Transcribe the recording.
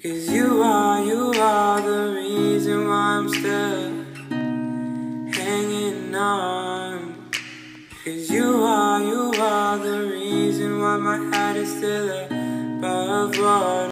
Cause you are, you are the reason why I'm still hanging on. Cause you are, you are the reason why my head is still above water.